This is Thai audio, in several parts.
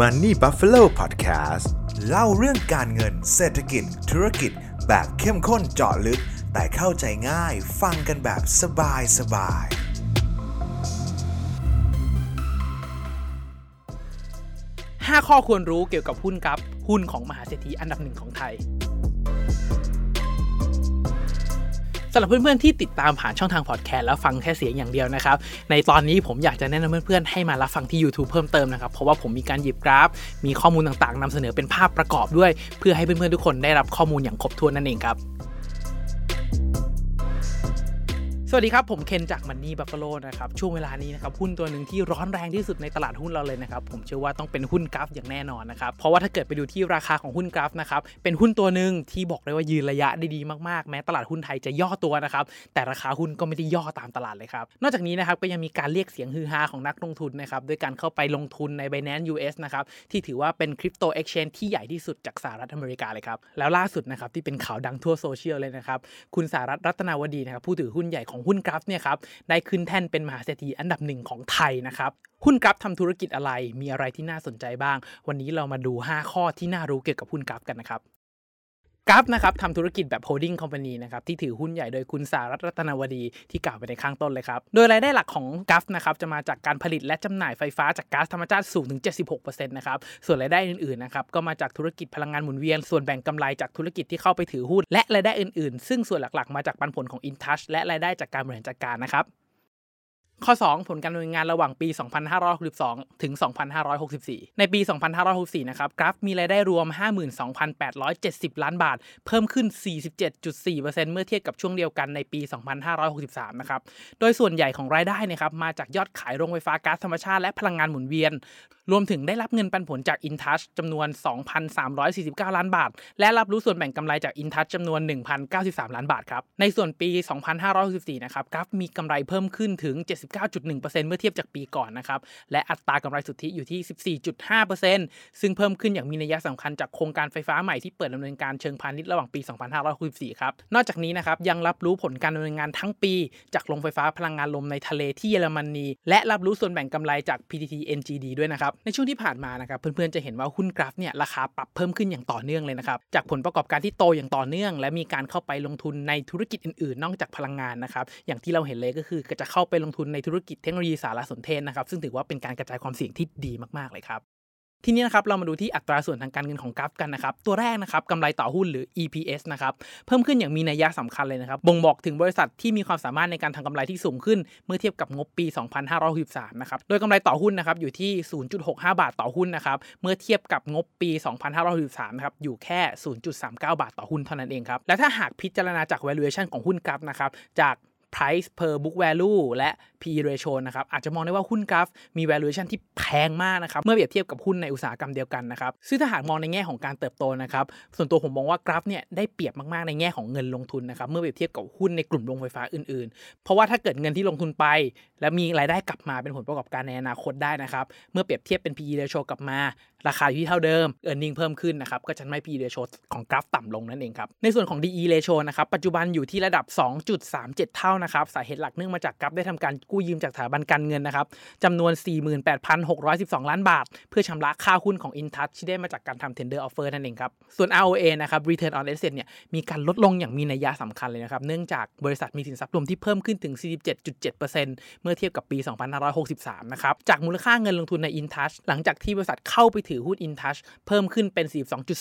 Money Buffalo Podcast เล่าเรื่องการเงินเศรษฐกิจ ธุรกิจ แบบเข้มข้นเจาะลึก แต่เข้าใจง่ายฟังกันแบบสบายสบาย 5 ข้อควรรู้เกี่ยวกับหุ้นครับ หุ้นของมหาเศรษฐีอันดับหนึ่งของไทยำหรับเพื่อนๆที่ติดตามผ่านช่องทางพอดแคสต์แล้วฟังแค่เสียงอย่างเดียวนะครับ ในตอนนี้ผมอยากจะแนะนำเพื่อนๆให้มารับฟังที่ YouTube เพิ่มเติมนะครับ เพราะว่าผมมีการหยิบกราฟ มีข้อมูลต่างๆนำเสนอเป็นภาพประกอบด้วย เพื่อให้เพื่อนๆทุกคนได้รับข้อมูลอย่างครบถ้วนนั่นเองครับ สวัสดีครับ ผมเคนจากมันนี่บัฟฟาโลนะครับ ช่วงเวลานี้นะครับ หุ้นตัวหนึ่งที่ร้อนแรงที่สุดในตลาดหุ้นเราเลยนะครับ ผมเชื่อว่าต้องเป็นหุ้นกราฟอย่างแน่นอนนะครับ เพราะว่าถ้าเกิดไปดูที่ราคาของหุ้นกราฟนะครับ เป็นหุ้นตัวหนึ่งที่บอกเลยว่ายืนระยะได้ดีมากๆ แม้ตลาดหุ้นไทยจะย่อตัวนะครับ แต่ราคาหุ้นก็ไม่ได้ย่อตามตลาดเลยครับ นอกจากนี้นะครับก็ยังมีการเรียกเสียงฮือฮาของนักลงทุนนะครับด้วยการเข้าไปลงทุนใน Binance US นะครับที่ถือว่าเป็นคริปโตเอ็กชแนนที่ใหญ่ที่สุดจากสหรัฐอเมริกาเลยครับแล้วล่าสุดนะครับที่เป็นข่าวดังทั่วโซเชียลเลยนะครับคุณสารัชถ์ รัตนาวดีนะครับผู้ถือหุ้นใหญ่ของหุ้น GULF เนี่ยครับได้ขึ้นแท่นเป็นมหาเศรษฐีอันดับหนึ่งของไทยนะครับหุ้น GULF ทำธุรกิจอะไรมีอะไรที่น่าสนใจบ้าง วันนี้เรามาดู 5 ข้อที่น่ารู้เกี่ยวกับหุ้น GULF กันนะครับ GULF นะครับทำธุรกิจแบบ holding company นะครับที่ถือหุ้นใหญ่โดยคุณสารัชถ์ รัตนาวดีที่กล่าวไปในข้างต้นเลยครับ โดยรายได้หลักของ GULF นะครับจะมาจากการผลิตและจำหน่ายไฟฟ้าจากก๊าซธรรมชาติสูงถึง 76%นะครับส่วนรายได้อื่นๆนะครับก็มาจากธุรกิจพลังงานหมุนเวียน ส่วนแบ่งกำไรจากธุรกิจที่เข้าไปถือหุ้นและรายได้อื่นๆ ซึ่งส่วนหลักๆ มาจากปันผลของ InTouch และรายได้จากการบริหารจัดการนะครับ ข้อ 2 ผลการดำเนินงานระหว่างปี 2562 ถึง 2564 ในปี 2564 นะครับ กราฟมีรายได้รวม 52,870 ล้านบาท เพิ่มขึ้น 47.4%เมื่อเทียบกับช่วงเดียวกันในปี 2563 นะครับ โดยส่วนใหญ่ของรายได้นะครับมาจากยอดขายโรงไฟฟ้าก๊าซธรรมชาติและพลังงานหมุนเวียน รวมถึงได้รับเงินปันผลจาก InTouch จำนวน 2,349 ล้านบาท และรับรู้ส่วนแบ่งกำไรจาก InTouch จำนวน 1,093 ล้านบาทครับ ในส่วนปี 2564 นะครับ กราฟมีกำไรเพิ่มขึ้นถึง 70 79.1%เมื่อเทียบจากปีก่อนนะครับ และอัตรากำไรสุทธิอยู่ที่ 14.5%ซึ่งเพิ่มขึ้นอย่างมีนัยสำคัญจากโครงการไฟฟ้าใหม่ที่เปิดดำเนินการเชิงพาณิชย์ระหว่างปี 2564 ครับ นอกจากนี้นะครับยังรับรู้ผลการดำเนินงานทั้งปี จากโรงไฟฟ้าพลังงานลมในทะเลที่เยอรมนีและรับรู้ส่วนแบ่งกำไรจาก PTT NGD ด้วยนะครับในช่วงที่ผ่านมานะครับเพื่อนๆจะเห็นว่าหุ้นกราฟเนี่ยราคาปรับเพิ่มขึ้นอย่างต่อเนื่องเลยนะครับจากผลประกอบการที่โตอย่างต่อเนื่อง และมีการเข้าไปลงทุนในธุรกิจอื่นๆ นอกจากพลังงานนะครับอย่างที่เราเห็นเลยก็คือจะเข้าไปลงทุนในในธุรกิจเทคโนโลยีสารสนเทศนะครับซึ่งถือว่าเป็นการกระจายความเสี่ยงที่ดีมากๆเลยครับทีนี้นะครับเรามาดูที่อัตราส่วนทางการเงินของกราฟกันนะครับตัวแรกนะครับกำไรต่อหุ้นหรือ EPS นะครับเพิ่มขึ้นอย่างมีนัยยะสำคัญเลยนะครับบ่งบอกถึงบริษัทที่มีความสามารถในการทำกำไรที่สูงขึ้น เมื่อเทียบกับงบปี 2563นะครับโดยกำไรต่อหุ้นนะครับอยู่ที่ 0.65 บาทต่อหุ้นนะครับเมื่อเทียบกับงบปี 2563นะครับอยู่แค่ 0.39 บาทต่อหุ้นเท่านั้นเองครับและถ้าหากพิจารณาจาก valuation ของหุ้นกราฟนะครับจาก price per book value และ PE ratio นะครับอาจจะมองได้ว่าหุ้นกราฟมี valuation ที่แพงมากนะครับเมื่อเปรียบเทียบกับหุ้นในอุตสาหกรรมเดียวกันนะครับซึ่งถ้าหากมองในแง่ของการเติบโตนะครับส่วนตัวผมมองว่ากราฟเนี่ยได้เปรียบมากๆในแง่ของเงินลงทุนนะครับเมื่อเปรียบเทียบกับหุ้นในกลุ่มโรงไฟฟ้าอื่นๆ เพราะว่าถ้าเกิดเงินที่ลงทุนไป แล้วมีรายได้กลับมาเป็นผลประกอบการในอนาคตได้นะครับเมื่อเปรียบเทียบเป็น PE ratio กลับมา ราคาอยู่ที่เท่าเดิม e a r n i n g เพิ่มขึ้นนะครับก็จะไม่ PE ratio ของกราฟต่ำลงนั่นเองครับในส่วนของ DE ratio นะครับปัจจุบันอยู่ที่ระดับ 2.37 เท่านะครับสาเหตุหลักเนื่องมาจากกราฟได้ทำการกู้ยืมจากสถาบันการเงินนะครับจำนวน 48,612 ล้านบาท เพื่อชำระค่าหุ้นของ InTouch ที่ได้มาจากการทำ tender offer นั่นเองครับส่วน ROA นะครับ return on asset เนี่ยมีการลดลงอย่างมีนัยยะสำคัญเลยนะครับเนื่องจากบริษัทมีสินทรัพย์รวมที่เพิ่มขึ้นถึง 47.7%เมื่อเทียบกับปี 2563 นะครับจากมูลค่าเงินลงทุนใน InTouch หลังจากที่บริษัทเข้าไปถือหุ้น InTouch เพิ่มขึ้นเป็น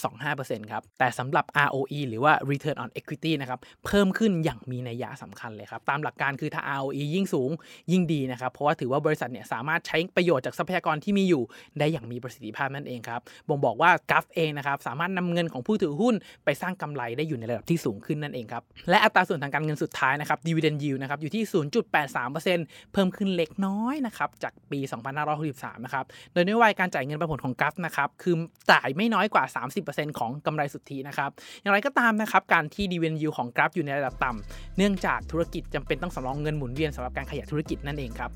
42.25%ครับ แต่สำหรับ ROE หรือว่า return on equity นะครับ เพิ่มขึ้นอย่างมีนัยยะสำคัญเลยครับ ตามหลักการคือถ้า ROE ยิ่งสูงยิ่งดีนะครับ เพราะว่าถือว่าบริษัทเนี่ยสามารถใช้ประโยชน์จากทรัพยากรที่มีอยู่ได้อย่างมีประสิทธิภาพนั่นเองครับ บ่งบอกว่ากราฟเองนะครับสามารถนำเงินของผู้ถือหุ้นไปสร้างกำไรได้อยู่ในระดับที่สูงขึ้นนั่นเองครับ และอัตราส่วนทางการเงินสุดท้ายนะครับ dividend yield นะครับอยู่ที่ 0.83%เพิ่มขึ้นเล็กน้อยนะครับจากปี 2563 นะครับ โดยนโยบายการจ่ายเงินปันผลของกราฟนะครับคือจ่ายไม่น้อยกว่า 30%ของกำไรสุทธินะครับอย่างไรก็ตามนะครับการที่ดีเวนยิวของกราฟอยู่ในระดับต่ำเนื่องจากธุรกิจจำเป็นต้องสำรองเงินหมุนเวียนสำหรับการขยายธุรกิจนั่นเองครับ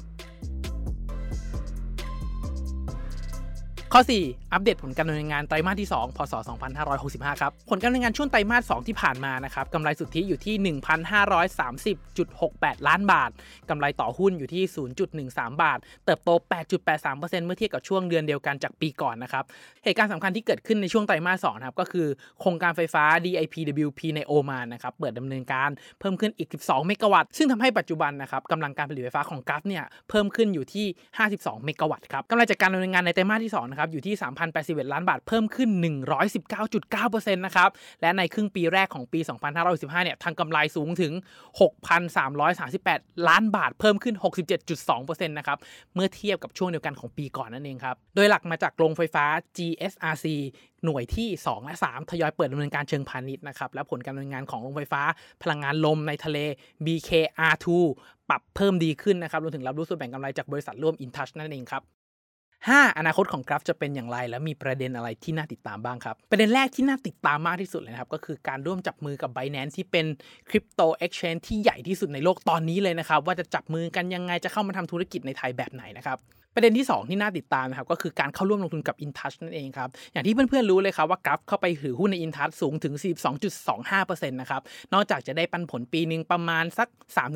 ข้ออัปเดตผลการดำเนินงานไตรมาสที่ 2 พศ 2565 ครับ ผลการดำเนินงานช่วงไตรมาส 2 ที่ผ่านมานะครับกำไรสุทธิอยู่ที่ 1,530.68 ล้านบาท กำไรต่อหุ้นอยู่ที่ 0.13 บาท เติบโต 8.83%เมื่อเทียบกับช่วงเดือนเดียวกันจากปีก่อนนะครับ เหตุการณ์สำคัญที่เกิดขึ้นในช่วงไตรมาส 2 ครับ ก็คือโครงการไฟฟ้า DIPWP ในโอมานนะครับ เปิดดำเนินการเพิ่มขึ้นอีก 12 เมกะวัตต์ ซึ่งทำให้ปัจจุบันนะครับกำลังการผลิตไฟฟ้าของกัฟเนี่ยเพิ่มขึ้นอยู่ที่ 52 เมกะวัตต์ครับกำไรจากการดำเนินงานในไตรมาสที่2นะครับอยู่ที่ 3,081 ล้านบาทเพิ่มขึ้น 119.9%นะครับและในครึ่งปีแรกของปี 2565เนี่ยทางกำไรสูงถึง 6,338 ล้านบาทเพิ่มขึ้น 67.2%นะครับเมื่อเทียบกับช่วงเดียวกันของปีก่อนนั่นเองครับโดยหลักมาจากโรงไฟฟ้า GSRC หน่วยที่ 2 และ 3 ทยอยเปิดดำเนินการเชิงพาณิชย์นะครับและผลการดำเนินงานของโรงไฟฟ้า พลังงานลมในทะเล BKR2 ปรับเพิ่มดีขึ้นนะครับรวมถึงรับรู้ส่วนแบ่งกำไรจากบริษัทร่วม InTouch นั่นเองครับ 5. อนาคตของกราฟจะเป็นอย่างไร และมีประเด็นอะไรที่น่าติดตามบ้างครับ ประเด็นแรกที่น่าติดตามมากที่สุดเลยนะครับก็คือการร่วมจับมือกับ Binance ที่เป็นคริปโตเอ็กชแนนที่ใหญ่ที่สุดในโลกตอนนี้เลยนะครับว่าจะจับมือกันยังไงจะเข้ามาทำธุรกิจในไทยแบบไหนนะครับประเด็นที่ 2 ที่น่าติดตามนะครับก็คือการเข้าร่วมลงทุนกับ InTouch นั่นเองครับอย่างที่เพื่อนๆรู้เลยครับว่ากราฟเข้าไปถือหุ้นใน InTouch สูงถึง 42.25%นะครับนอกจากจะได้ปันผลปีหนึ่งประมาณสัก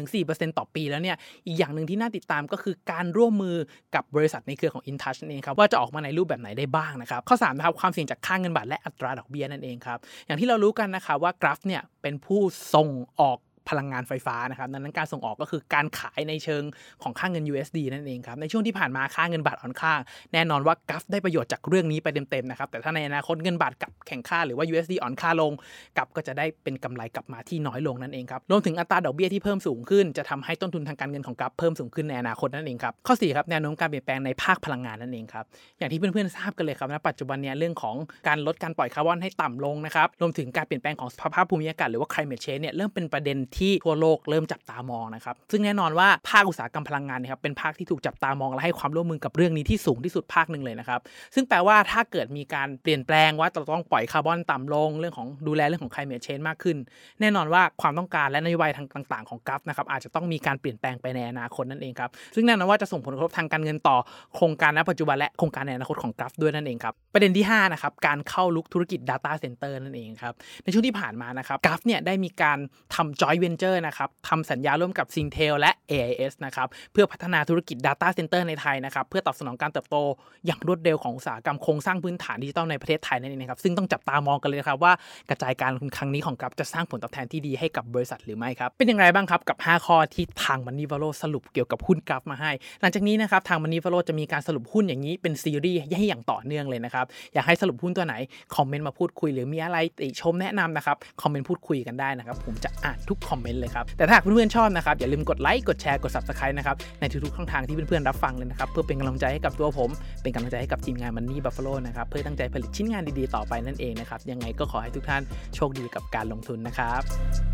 3-4%ต่อปีแล้วเนี่ยอีกอย่างหนึ่งที่น่าติดตามก็คือการร่วมมือกับบริษัทในเครือของ InTouch นั่นเองครับว่าจะออกมาในรูปแบบไหนได้บ้างนะครับข้อ3นะครับความเสี่ยงจากค่างเงินบาทและอัตราดอกเบี้ยนั่นเองครับอย่างที่เรารู้กันนะครับว่ากราฟเนี่ยเป็นผู้ส่งออก พลังงานไฟฟ้านะครับดังนั้นการส่งออกก็คือการขายในเชิงของค่าเงิน USD นั่นเองครับในช่วงที่ผ่านมาค่าเงินบาทอ่อนค่า แน่นอนว่ากัฟได้ประโยชน์จากเรื่องนี้ไปเต็มๆนะครับแต่ถ้าในอนาคตเงินบาทกลับแข่งค่าหรือว่า USD อ่อนค่าลงกัฟก็จะได้เป็นกำไรกลับมาที่น้อยลงนั่นเองครับรวมถึงอัตราดอกเบี้ยที่เพิ่มสูงขึ้น จะทำให้ต้นทุนทางการเงินของกัฟเพิ่มสูงขึ้นในอนาคตนั่นเองครับข้อ4ครับแนวโน้มการเปลี่ยนแปลงในภาคพลังงานนั่นเองครับอย่างที่เพื่อนๆทราบกันเลยครับณปัจจุบันเนี่ยเรื่องของการลดการปล่อยคาร์บอนให้ต่ำลงนะครับรวมถึงการเปลี่ยนแปลงของสภาพภูมิอากาศหรือว่า climate change เนี่ยเริ่มเป็นประเด็นที่ทั่วโลกเริ่มจับตามองนะครับซึ่งแน่นอนว่าภาคอุตสาหกรรมพลังงานเนี่ยครับเป็นภาคที่ถูกจับตามองและให้ความร่วมมือกับเรื่องนี้ที่สูงที่สุดภาคหนึ่งเลยนะครับซึ่งแปลว่าถ้าเกิดมีการเปลี่ยนแปลงว่าจะต้องปล่อยคาร์บอนต่ำลง เรื่องของดูแลเรื่องของ climate change มากขึ้น แน่นอนว่าความต้องการและนโยบายทางต่างๆของกัฟนะครับอาจจะต้องมีการเปลี่ยนแปลงไปในอนาคตนั่นเองครับซึ่งแน่นอนว่าจะส่งผลกระทบทางการเงินต่อโครงการณปัจจุบันและโครงการในอนาคตของกัฟด้วยนั่นเองครับประเด็นที่5นะครับการเข้าลุกธุรกิจ Data Center นั่นเองครับในช่วงที่ผ่านมานะครับกัฟเนี่ยได้มีการทำ joint venture นะครับทำสัญญาร่วมกับ Singtel และ AIS นะครับเพื่อพัฒนาธุรกิจ Data Center ในไทยนะครับเพื่อตอบสนองการเติบโตอย่างรวดเร็วของอุตสาหกรรมโครงสร้างพื้นฐานดิจิทัลในประเทศไทยนั่นเองนะครับซึ่งต้องจับตามองกันเลยครับว่ากระจายการลงทุนครั้งนี้ของกัฟจะสร้างผลตอบแทนที่ดีให้กับบริษัทหรือไม่ครับเป็นอย่างไรบ้างครับกับ 5 ข้อที่ทาง Money v a l o สรุปเกี่ยวกับหุ้นกัฟมาให้ หลังจากนี้นะครับทาง Money v a l o จะมีการสรุปหุ้นอย่างนี้เป็นซีรีส์ให้อย่างต่อเนื่องเลยนะครับอยากให้สรุปหุ้นตัวไหนคอมเมนต์มาพูดคุยหรือมีอะไรติชมแนะนำนะครับคอมเมนต์พูดคุยกันได้นะครับผมจะอ่านทุกคอมเมนต์เลยครับ แต่ถ้าเพื่อนๆชอบนะครับ อย่าลืมกดไลค์กดแชร์กด subscribe นะครับ ในทุกๆช่องทางที่เพื่อนๆรับฟังเลยนะครับ เพื่อเป็นกำลังใจให้กับตัวผม เป็นกำลังใจให้กับทีมงานมันนี่บัฟฟาโลนะครับ เพื่อตั้งใจผลิตชิ้นงานดีๆต่อไปนั่นเองนะครับยังไงก็ขอให้ทุกท่านโชคดีกับการลงทุนนะครับ